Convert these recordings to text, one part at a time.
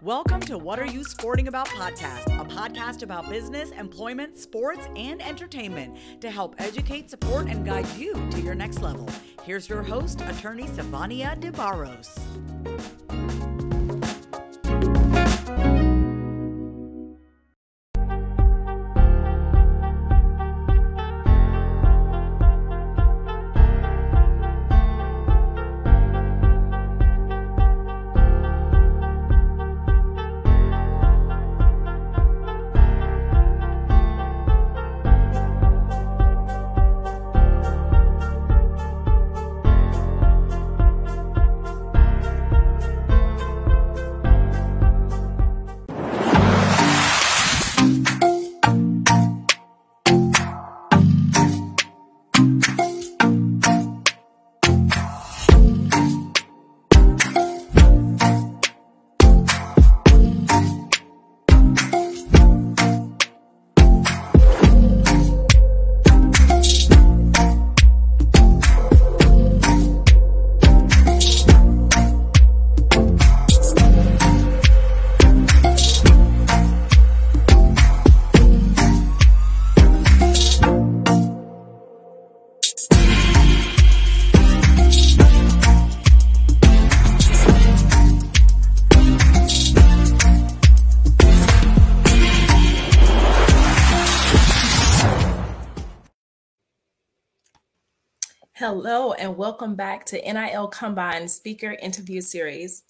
Welcome to What Are You Sporting About podcast, a podcast about business, employment, sports, and entertainment to help educate, support, and guide you to your next level. Here's your host, attorney Sivonnia DeBarros. Hello, and welcome back to NIL Combine Speaker Interview Series.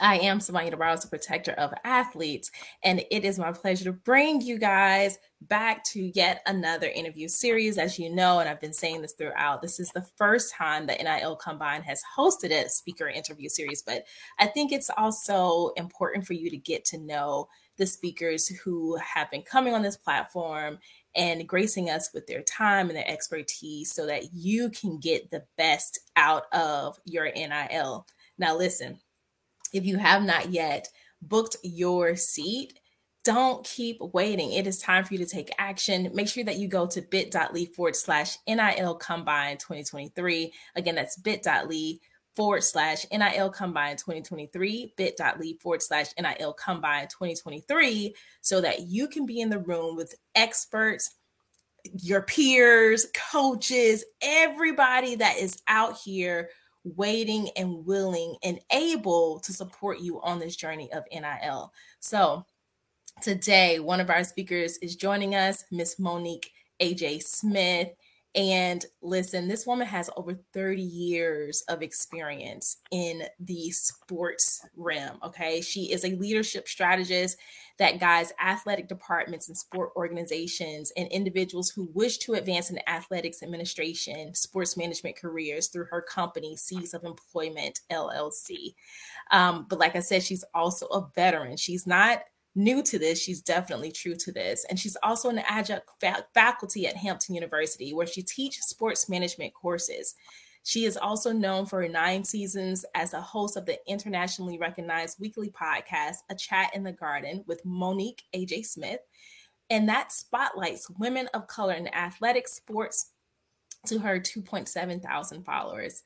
I am Sivonnia DeBarros, the protector of athletes, and it is my pleasure to bring you guys back to yet another interview series. As you know, and I've been saying this throughout, this is the first time that NIL Combine has hosted a speaker interview series, but I think it's also important for you to get to know the speakers who have been coming on this platform and gracing us with their time and their expertise so that you can get the best out of your NIL. Now, listen, if you have not yet booked your seat, don't keep waiting. It is time for you to take action. Make sure that you go to bit.ly forward slash NIL Combine 2023. Again, that's bit.ly forward slash NIL Combine 2023, bit.ly forward slash NIL Combine 2023, so that you can be in the room with experts, your peers, coaches, everybody that is out here waiting and willing and able to support you on this journey of NIL. So, today, one of our speakers is joining us, Miss Monique AJ Smith. And listen, this woman has over 30 years of experience in the sports realm. Okay. She is a leadership strategist that guides athletic departments and sport organizations and individuals who wish to advance in athletics administration, sports management careers through her company, Seeds of Employment LLC. Um, but like I said, she's also a veteran. She's not new to this, she's definitely true to this. And she's also an adjunct fa- faculty at Hampton University, where she teaches sports management courses. She is also known for her nine seasons as a host of the internationally recognized weekly podcast, A Chat in the Garden with Monique AJ Smith. And that spotlights women of color in athletics, sports to her 2.7 thousand followers.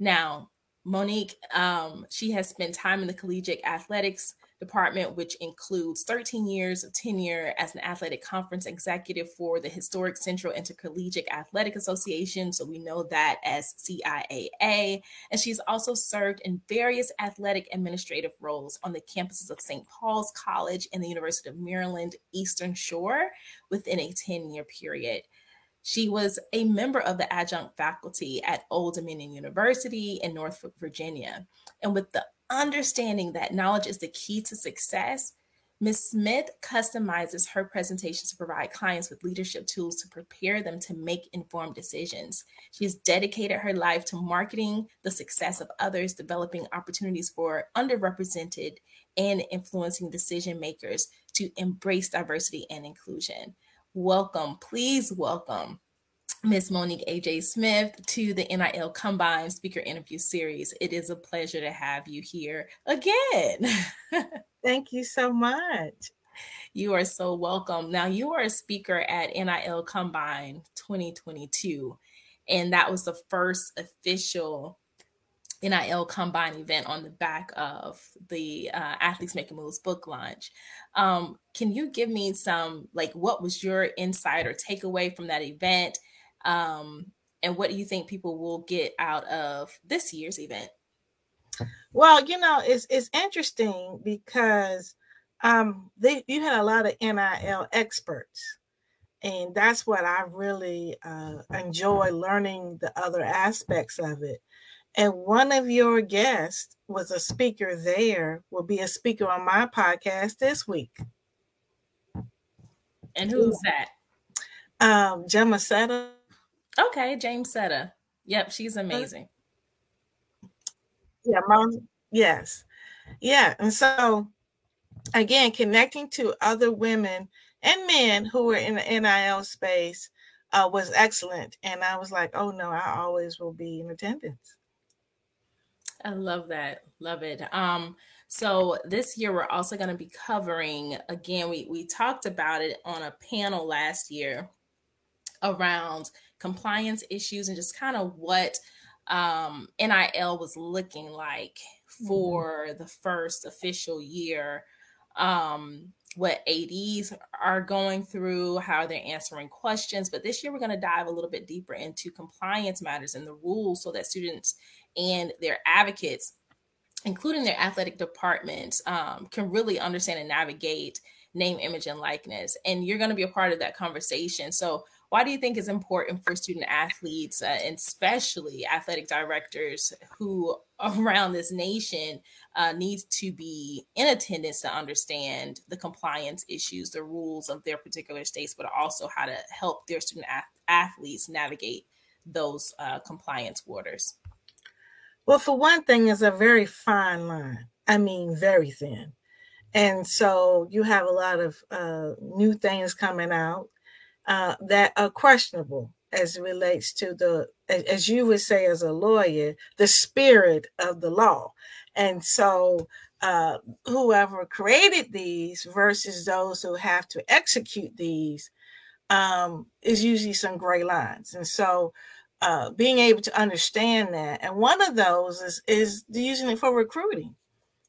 Now, Monique, um, she has spent time in the collegiate athletics department, which includes 13 years of tenure as an athletic conference executive for the historic Central Intercollegiate Athletic Association. So we know that as CIAA. And she's also served in various athletic administrative roles on the campuses of St. Paul's College and the University of Maryland Eastern Shore within a 10 year period. She was a member of the adjunct faculty at Old Dominion University in Norfolk, Virginia. And with the understanding that knowledge is the key to success, Ms. Smith customizes her presentations to provide clients with leadership tools to prepare them to make informed decisions. She has dedicated her life to marketing the success of others, developing opportunities for underrepresented and influencing decision makers to embrace diversity and inclusion. Welcome, please welcome Miss Monique AJ Smith to the NIL Combine Speaker Interview Series. It is a pleasure to have you here again. Thank you so much. You are so welcome. Now, you are a speaker at NIL Combine 2022, and that was the first official NIL Combine event on the back of the uh, Athletes Making Moves book launch. Um, can you give me some, like, what was your insight or takeaway from that event? Um, and what do you think people will get out of this year's event? Well, you know, it's it's interesting because um, they you had a lot of NIL experts, and that's what I really uh, enjoy learning the other aspects of it. And one of your guests was a speaker there, will be a speaker on my podcast this week. And who's that? Um, Gemma Setta. Okay, James Setta. Yep, she's amazing. Yeah, mom. Yes. Yeah. And so again, connecting to other women and men who were in the NIL space uh, was excellent. And I was like, oh no, I always will be in attendance. I love that. Love it. Um, so this year we're also going to be covering again, we we talked about it on a panel last year around compliance issues and just kind of what um, NIL was looking like mm-hmm. for mm-hmm. the first official year. Um, what ADs are going through, how they're answering questions. But this year, we're going to dive a little bit deeper into compliance matters and the rules so that students and their advocates, including their athletic departments, um, can really understand and navigate name, image, and likeness. And you're going to be a part of that conversation. So, why do you think it's important for student athletes, uh, and especially athletic directors who around this nation uh, needs to be in attendance to understand the compliance issues, the rules of their particular states, but also how to help their student ath- athletes navigate those uh, compliance waters? Well, for one thing, it's a very fine line. I mean, very thin. And so you have a lot of uh, new things coming out uh, that are questionable as relates to the, as you would say as a lawyer, the spirit of the law. And so uh, whoever created these versus those who have to execute these um, is usually some gray lines. And so uh, being able to understand that, and one of those is is using it for recruiting.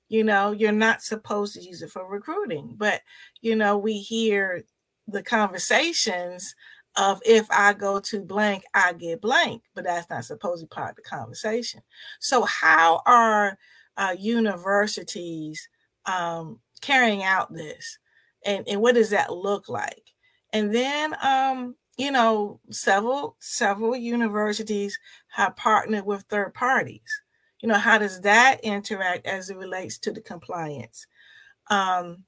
You know, you're not supposed to use it for recruiting, but you know, we hear the conversations of if I go to blank, I get blank, but that's not supposed to part of the conversation. So, how are uh, universities um, carrying out this, and, and what does that look like? And then, um, you know, several several universities have partnered with third parties. You know, how does that interact as it relates to the compliance? Um,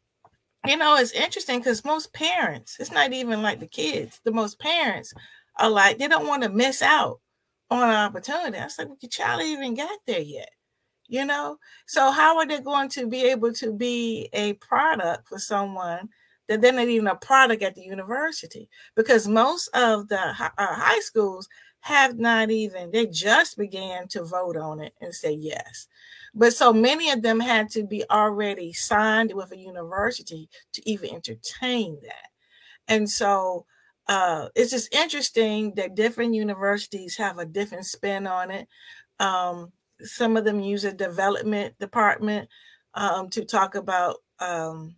you know, it's interesting because most parents, it's not even like the kids, the most parents are like, they don't want to miss out on an opportunity. I was like, well, your child even got there yet, you know? So, how are they going to be able to be a product for someone that they're not even a product at the university? Because most of the uh, high schools have not even, they just began to vote on it and say yes. But so many of them had to be already signed with a university to even entertain that. And so uh, it's just interesting that different universities have a different spin on it. Um, some of them use a development department um, to talk about um,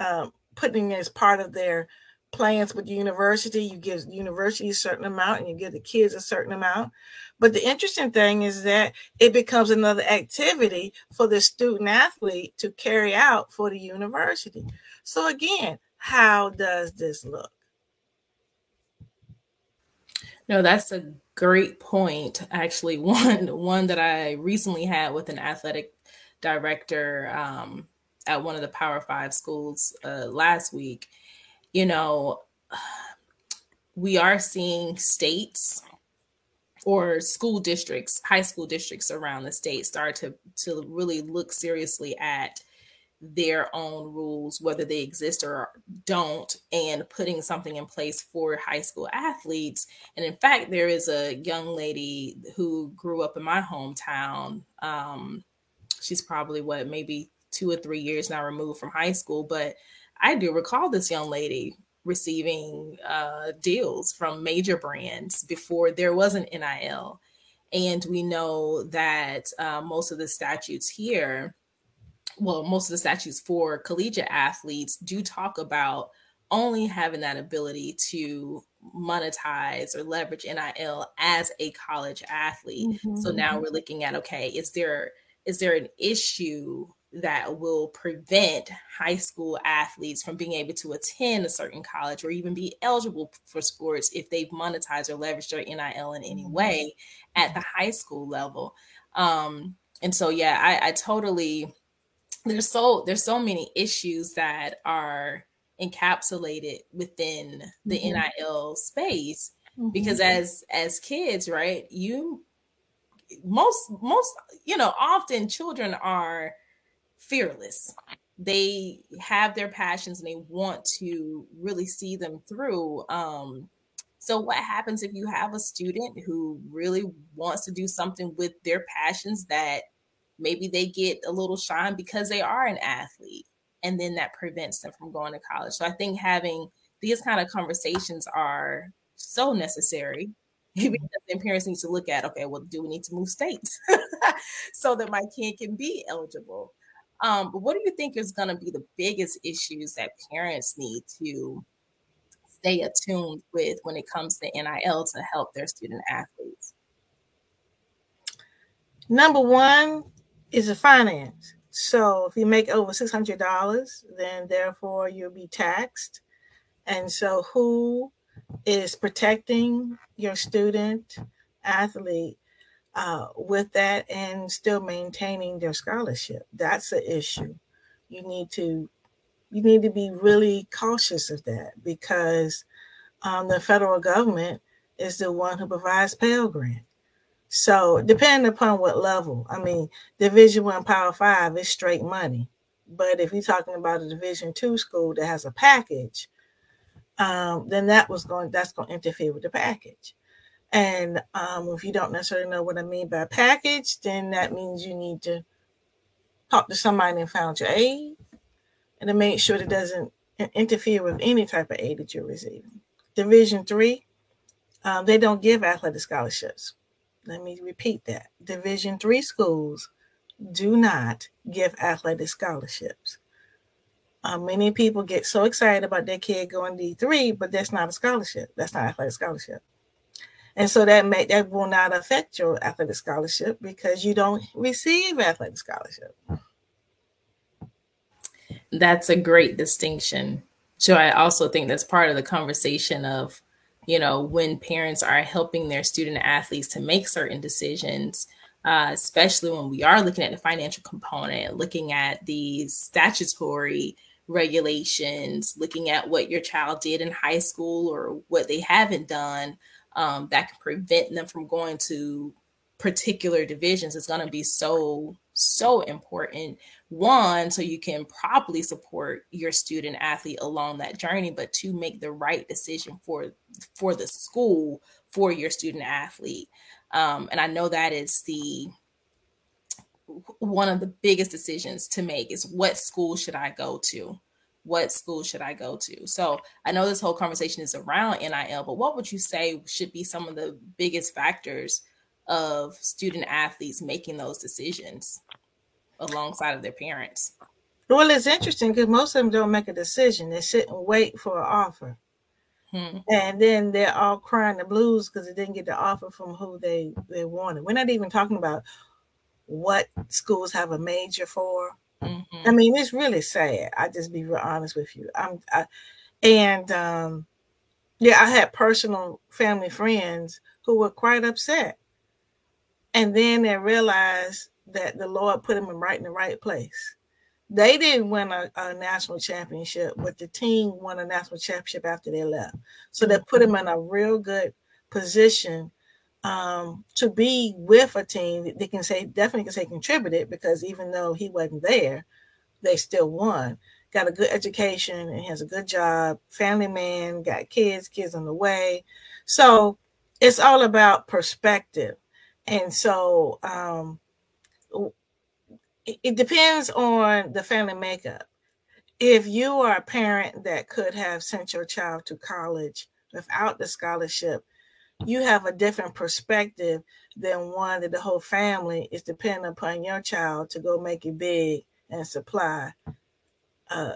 uh, putting as part of their plans with the university. You give university a certain amount and you give the kids a certain amount. But the interesting thing is that it becomes another activity for the student athlete to carry out for the university. So, again, how does this look? No, that's a great point. Actually, one one that I recently had with an athletic director um, at one of the Power Five schools uh, last week. You know, we are seeing states or school districts, high school districts around the state start to to really look seriously at their own rules, whether they exist or don't, and putting something in place for high school athletes. And in fact, there is a young lady who grew up in my hometown. Um, she's probably what, maybe two or three years now removed from high school, but I do recall this young lady receiving uh, deals from major brands before there was an NIL. And we know that uh, most of the statutes here, well, most of the statutes for collegiate athletes do talk about only having that ability to monetize or leverage NIL as a college athlete. Mm-hmm. So now we're looking at okay, is there is there an issue that will prevent high school athletes from being able to attend a certain college or even be eligible for sports if they've monetized or leveraged their NIL in any mm-hmm. way at the high school level. Um, and so, yeah, I, I totally there's so there's so many issues that are encapsulated within the mm-hmm. NIL space mm-hmm. because as as kids, right, you most most you know often children are fearless. They have their passions and they want to really see them through. Um, so, what happens if you have a student who really wants to do something with their passions that maybe they get a little shine because they are an athlete, and then that prevents them from going to college? So, I think having these kind of conversations are so necessary because parents need to look at okay well do we need to move states so that my kid can be eligible um, but what do you think is going to be the biggest issues that parents need to stay attuned with when it comes to NIL to help their student athletes? Number one is the finance. So if you make over six hundred dollars, then therefore you'll be taxed. And so, who is protecting your student athlete uh, with that and still maintaining their scholarship. That's the issue. You need to you need to be really cautious of that because um, the federal government is the one who provides Pell Grant. So depending upon what level, I mean, Division One Power Five is straight money, but if you're talking about a Division Two school that has a package, um, then that was going that's going to interfere with the package. And um, if you don't necessarily know what I mean by package, then that means you need to talk to somebody and found your aid and to make sure it doesn't interfere with any type of aid that you're receiving. Division three, um, they don't give athletic scholarships. Let me repeat that. Division three schools do not give athletic scholarships. Uh, many people get so excited about their kid going D3, but that's not a scholarship. That's not athletic scholarship and so that may that will not affect your athletic scholarship because you don't receive athletic scholarship. That's a great distinction. So i also think that's part of the conversation of you know when parents are helping their student athletes to make certain decisions uh, especially when we are looking at the financial component looking at the statutory regulations looking at what your child did in high school or what they haven't done um, that can prevent them from going to particular divisions is going to be so so important. One so you can properly support your student athlete along that journey but to make the right decision for for the school for your student athlete. Um, and i know that is the one of the biggest decisions to make is what school should i go to what school should I go to? So I know this whole conversation is around NIL, but what would you say should be some of the biggest factors of student athletes making those decisions alongside of their parents? Well, it's interesting because most of them don't make a decision. They sit and wait for an offer. Hmm. And then they're all crying the blues because they didn't get the offer from who they, they wanted. We're not even talking about what schools have a major for Mm-hmm. I mean, it's really sad. I just be real honest with you. I'm, I, and um, yeah, I had personal family friends who were quite upset, and then they realized that the Lord put them in right in the right place. They didn't win a, a national championship, but the team won a national championship after they left. So they put them in a real good position um, to be with a team, they can say definitely can say contributed because even though he wasn't there, they still won. Got a good education and has a good job, family man, got kids, kids on the way. So it's all about perspective. And so um, it, it depends on the family makeup. If you are a parent that could have sent your child to college without the scholarship, you have a different perspective than one that the whole family is dependent upon your child to go make it big and supply uh,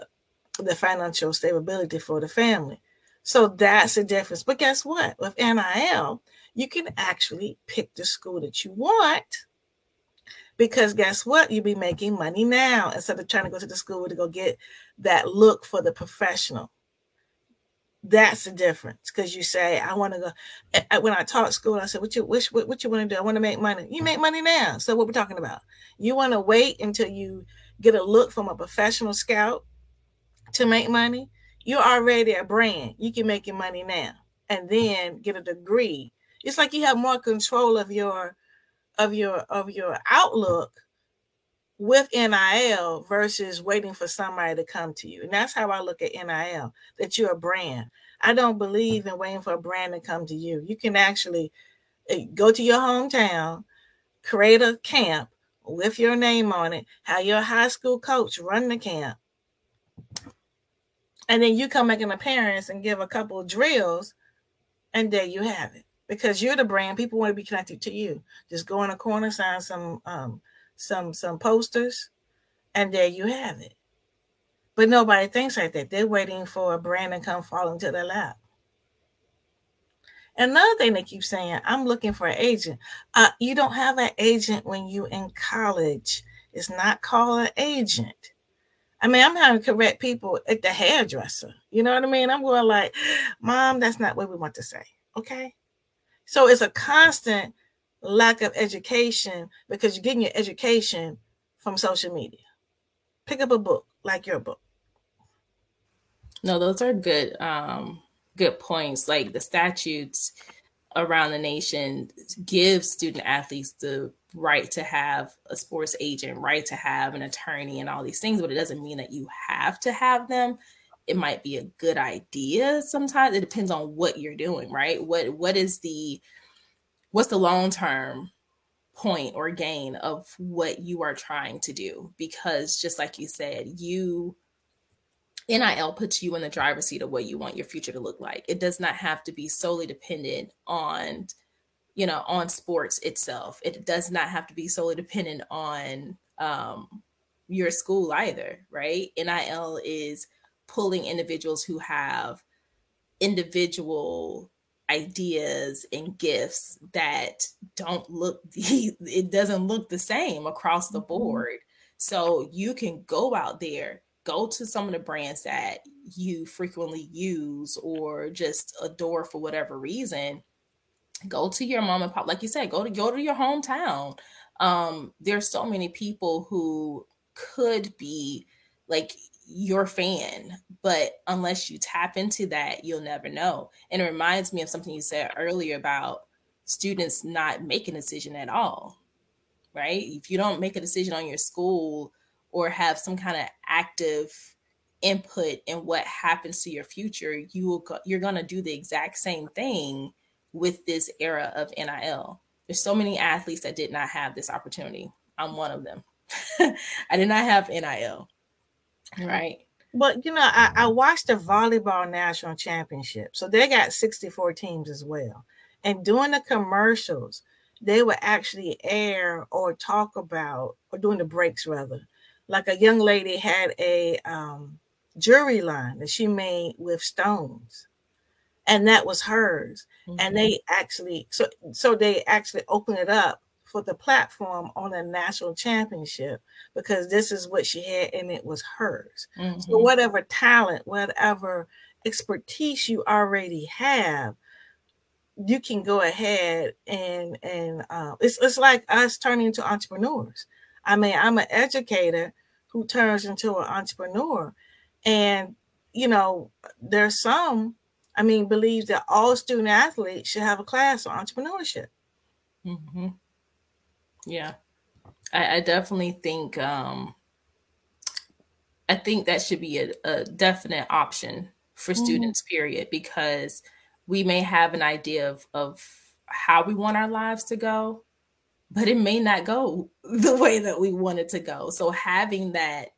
the financial stability for the family. So that's the difference. But guess what? With NIL, you can actually pick the school that you want because guess what? You'll be making money now instead of trying to go to the school to go get that look for the professional. That's the difference because you say, I want to go. When I taught school, I said, What you wish, what, what you want to do? I want to make money. You make money now. So, what we're talking about, you want to wait until you get a look from a professional scout to make money. You're already a brand. You can make your money now and then get a degree. It's like you have more control of your of your of your outlook with NIL versus waiting for somebody to come to you. And that's how I look at NIL, that you're a brand. I don't believe in waiting for a brand to come to you. You can actually eh, go to your hometown, create a camp with your name on it, have your high school coach run the camp. And then you come make an appearance and give a couple of drills, and there you have it. Because you're the brand, people want to be connected to you. Just go in a corner, sign some um, some some posters, and there you have it. But nobody thinks like that. They're waiting for a brand to come falling to their lap. Another thing they keep saying, I'm looking for an agent. Uh, you don't have an agent when you in college. It's not called an agent. I mean, I'm having to correct people at the hairdresser. You know what I mean? I'm going like, Mom, that's not what we want to say. Okay. So it's a constant lack of education because you're getting your education from social media. Pick up a book like your book. No, those are good um good points. Like the statutes around the nation give student athletes the right to have a sports agent, right to have an attorney and all these things, but it doesn't mean that you have to have them. It might be a good idea sometimes. It depends on what you're doing, right? What what is the what's the long term point or gain of what you are trying to do because just like you said you NIL puts you in the driver's seat of what you want your future to look like. It does not have to be solely dependent on, you know, on sports itself. It does not have to be solely dependent on um, your school either, right? NIL is pulling individuals who have individual ideas and gifts that don't look the, it doesn't look the same across the mm-hmm. board. So you can go out there go to some of the brands that you frequently use or just adore for whatever reason. Go to your mom and pop like you said go to go to your hometown. Um there's so many people who could be like your fan, but unless you tap into that, you'll never know. And it reminds me of something you said earlier about students not making a decision at all, right? If you don't make a decision on your school or have some kind of active input in what happens to your future, you will go, you're going to do the exact same thing with this era of NIL. There's so many athletes that did not have this opportunity. I'm one of them. I did not have NIL. Right. But you know, I, I watched the volleyball national championship. So they got 64 teams as well. And during the commercials, they would actually air or talk about, or during the breaks rather, like a young lady had a um, jewelry line that she made with stones and that was hers mm-hmm. and they actually so so they actually opened it up for the platform on a national championship because this is what she had and it was hers. Mm-hmm. So whatever talent, whatever expertise you already have, you can go ahead and and uh, it's it's like us turning into entrepreneurs. I mean, I'm an educator who turns into an entrepreneur, and you know, there's some. I mean, believe that all student athletes should have a class on entrepreneurship. Mm-hmm. Yeah. I, I definitely think um I think that should be a, a definite option for mm-hmm. students, period, because we may have an idea of, of how we want our lives to go, but it may not go the way that we want it to go. So having that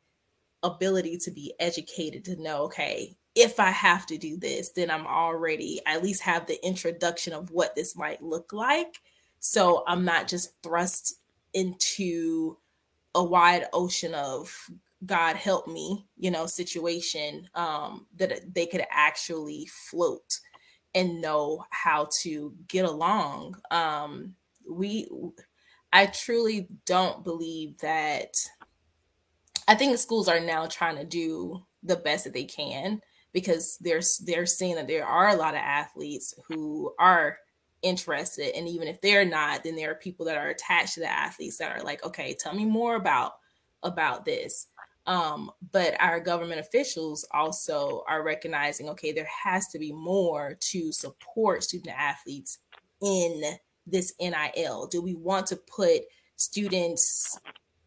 ability to be educated to know, okay, if I have to do this, then I'm already I at least have the introduction of what this might look like. So I'm not just thrust into a wide ocean of God help me, you know, situation um, that they could actually float and know how to get along. Um, we, I truly don't believe that. I think schools are now trying to do the best that they can because they're they're seeing that there are a lot of athletes who are interested and even if they're not then there are people that are attached to the athletes that are like okay tell me more about about this um, but our government officials also are recognizing okay there has to be more to support student athletes in this nil do we want to put students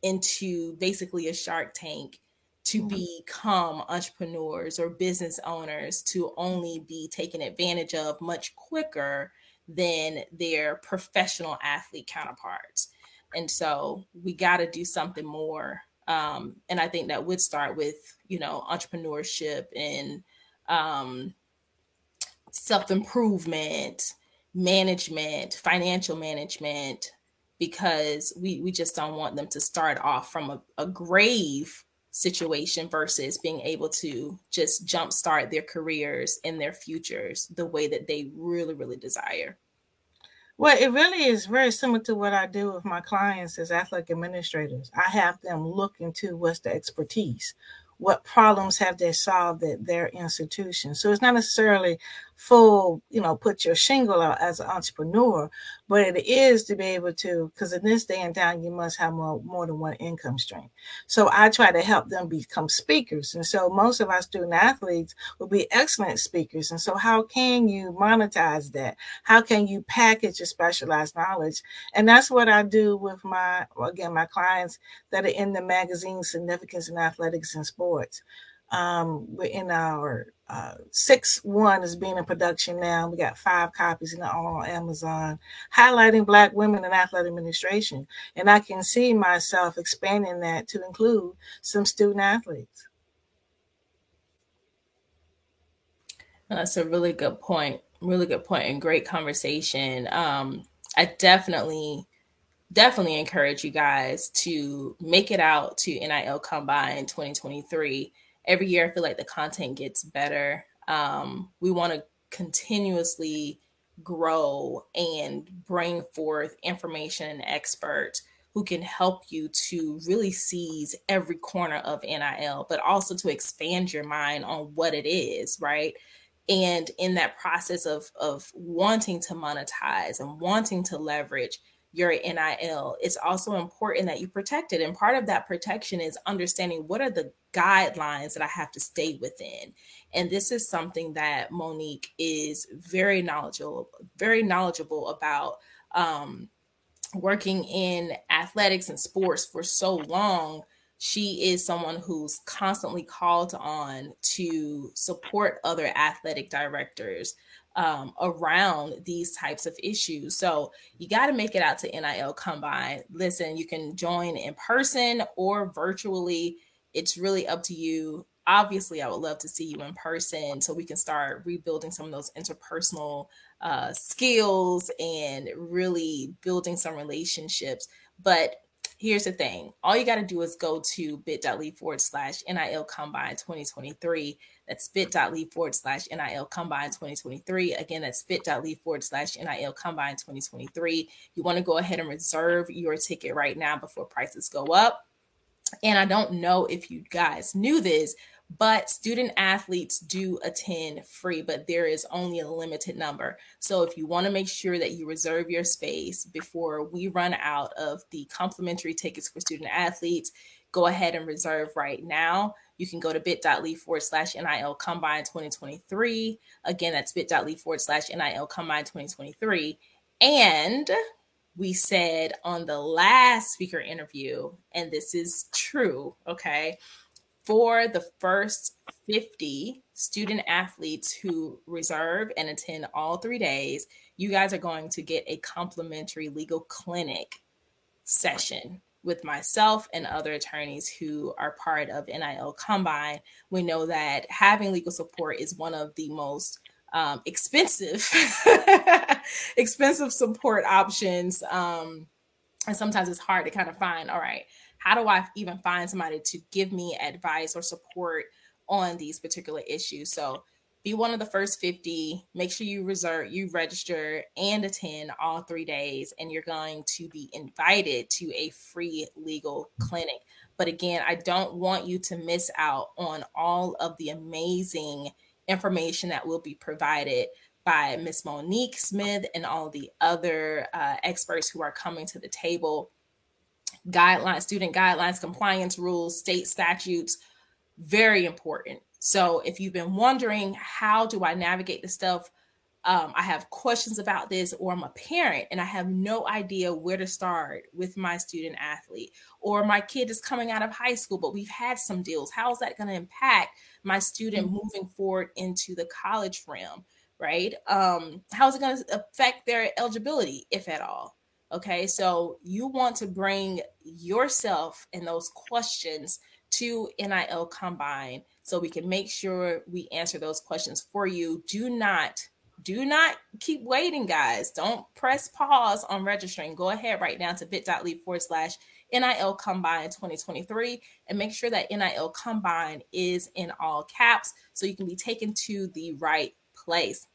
into basically a shark tank to mm-hmm. become entrepreneurs or business owners to only be taken advantage of much quicker than their professional athlete counterparts. And so we got to do something more. Um, and I think that would start with, you know, entrepreneurship and um, self improvement, management, financial management, because we, we just don't want them to start off from a, a grave situation versus being able to just jumpstart their careers and their futures the way that they really, really desire. Well, it really is very similar to what I do with my clients as athletic administrators. I have them look into what's the expertise what problems have they solved at their institution. So it's not necessarily full, you know, put your shingle out as an entrepreneur, but it is to be able to, because in this day and time, you must have more, more than one income stream. So I try to help them become speakers. And so most of our student athletes will be excellent speakers. And so how can you monetize that? How can you package your specialized knowledge? And that's what I do with my, again, my clients that are in the magazine Significance in Athletics and Sports. Um, we're in our uh, six one is being in production now. We got five copies and all on Amazon, highlighting Black women in athletic administration. And I can see myself expanding that to include some student athletes. That's a really good point. Really good point and great conversation. Um, I definitely, definitely encourage you guys to make it out to NIL Combine 2023 every year I feel like the content gets better. Um, we want to continuously grow and bring forth information and experts who can help you to really seize every corner of NIL, but also to expand your mind on what it is, right? And in that process of of wanting to monetize and wanting to leverage your NIL, it's also important that you protect it. And part of that protection is understanding what are the guidelines that I have to stay within. And this is something that Monique is very knowledgeable, very knowledgeable about um, working in athletics and sports for so long. She is someone who's constantly called on to support other athletic directors um, around these types of issues. So you got to make it out to NIL Combine. Listen, you can join in person or virtually. It's really up to you. Obviously, I would love to see you in person so we can start rebuilding some of those interpersonal uh, skills and really building some relationships. But here's the thing all you got to do is go to bit.ly forward slash NIL Combine 2023 that's bit.ly forward slash NIL Combine 2023. Again, that's bit.ly forward slash NIL Combine 2023. You want to go ahead and reserve your ticket right now before prices go up. And I don't know if you guys knew this, but student athletes do attend free, but there is only a limited number. So if you want to make sure that you reserve your space before we run out of the complimentary tickets for student athletes, go ahead and reserve right now. You can go to bit.ly forward slash NIL Combine 2023. Again, that's bit.ly forward slash NIL Combine 2023. And we said on the last speaker interview, and this is true, okay, for the first 50 student athletes who reserve and attend all three days, you guys are going to get a complimentary legal clinic session with myself and other attorneys who are part of NIL Combine, we know that having legal support is one of the most um, expensive, expensive support options. Um, and sometimes it's hard to kind of find, all right, how do I even find somebody to give me advice or support on these particular issues? So be one of the first 50 make sure you reserve you register and attend all three days and you're going to be invited to a free legal clinic. But again i don't want you to miss out on all of the amazing information that will be provided by miss monique smith and all the other uh, experts who are coming to the table. Guidelines student guidelines compliance rules state statutes very important so if you've been wondering, how do I navigate the stuff? Um, I have questions about this, or I'm a parent and I have no idea where to start with my student athlete, or my kid is coming out of high school, but we've had some deals. How is that going to impact my student mm-hmm. moving forward into the college realm? Right? Um, how is it going to affect their eligibility, if at all? Okay, so you want to bring yourself and those questions to NIL Combine so we can make sure we answer those questions for you. Do not do not keep waiting, guys. Don't press pause on registering. Go ahead right now to bit.ly forward slash NIL Combine 2023 and make sure that NIL Combine is in all caps so you can be taken to the right place.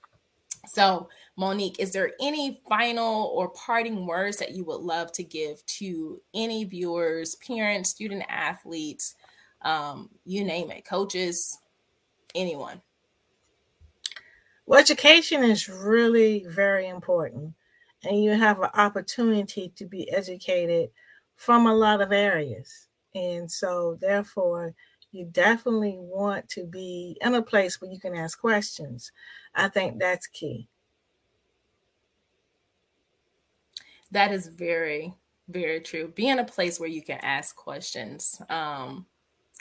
So, Monique, is there any final or parting words that you would love to give to any viewers, parents, student athletes, um, you name it, coaches, anyone. Well, education is really very important, and you have an opportunity to be educated from a lot of areas. And so, therefore, you definitely want to be in a place where you can ask questions. I think that's key. That is very, very true. Be in a place where you can ask questions. Um,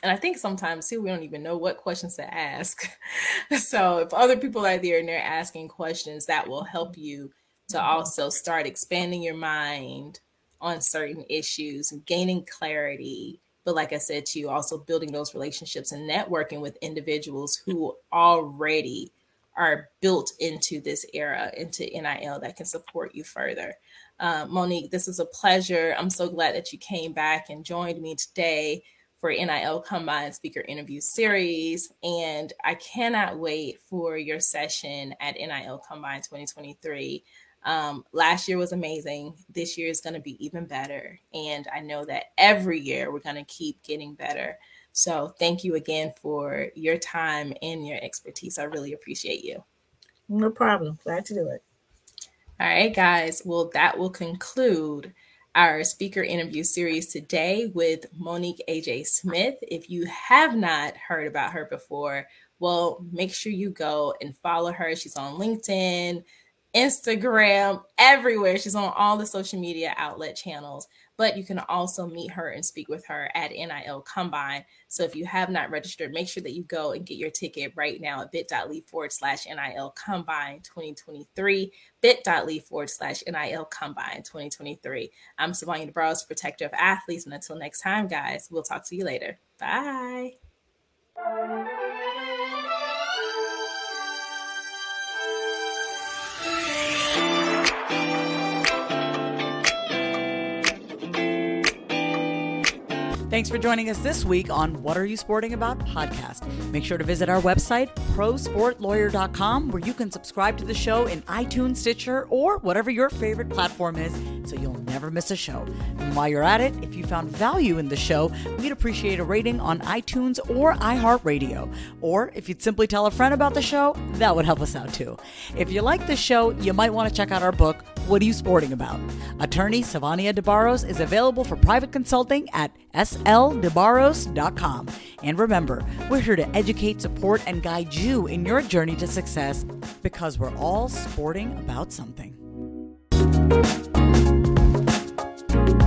and I think sometimes too we don't even know what questions to ask. so if other people are there and they're asking questions, that will help you to also start expanding your mind on certain issues and gaining clarity. But like I said to you, also building those relationships and networking with individuals who already are built into this era, into NIL that can support you further. Uh, Monique, this is a pleasure. I'm so glad that you came back and joined me today for NIL Combine Speaker Interview Series. And I cannot wait for your session at NIL Combine 2023. Um, last year was amazing. This year is going to be even better. And I know that every year we're going to keep getting better. So thank you again for your time and your expertise. I really appreciate you. No problem. Glad to do it. All right, guys. Well, that will conclude our speaker interview series today with Monique AJ Smith. If you have not heard about her before, well, make sure you go and follow her. She's on LinkedIn, Instagram, everywhere. She's on all the social media outlet channels but you can also meet her and speak with her at NIL Combine. So if you have not registered, make sure that you go and get your ticket right now at bit.ly forward slash NIL Combine 2023, bit.ly forward slash NIL Combine 2023. I'm Sivonnia Burrows, protector of athletes. And until next time, guys, we'll talk to you later. Bye. Thanks for joining us this week on What Are You Sporting About podcast. Make sure to visit our website, prosportlawyer.com, where you can subscribe to the show in iTunes, Stitcher, or whatever your favorite platform is so you'll never miss a show. And while you're at it, if you found value in the show, we'd appreciate a rating on iTunes or iHeartRadio. Or if you'd simply tell a friend about the show, that would help us out too. If you like the show, you might want to check out our book, What Are You Sporting About? Attorney Sivonnia DeBarros is available for private consulting at sldebarros.com. And remember, we're here to educate, support, and guide you in your journey to success because we're all sporting about something you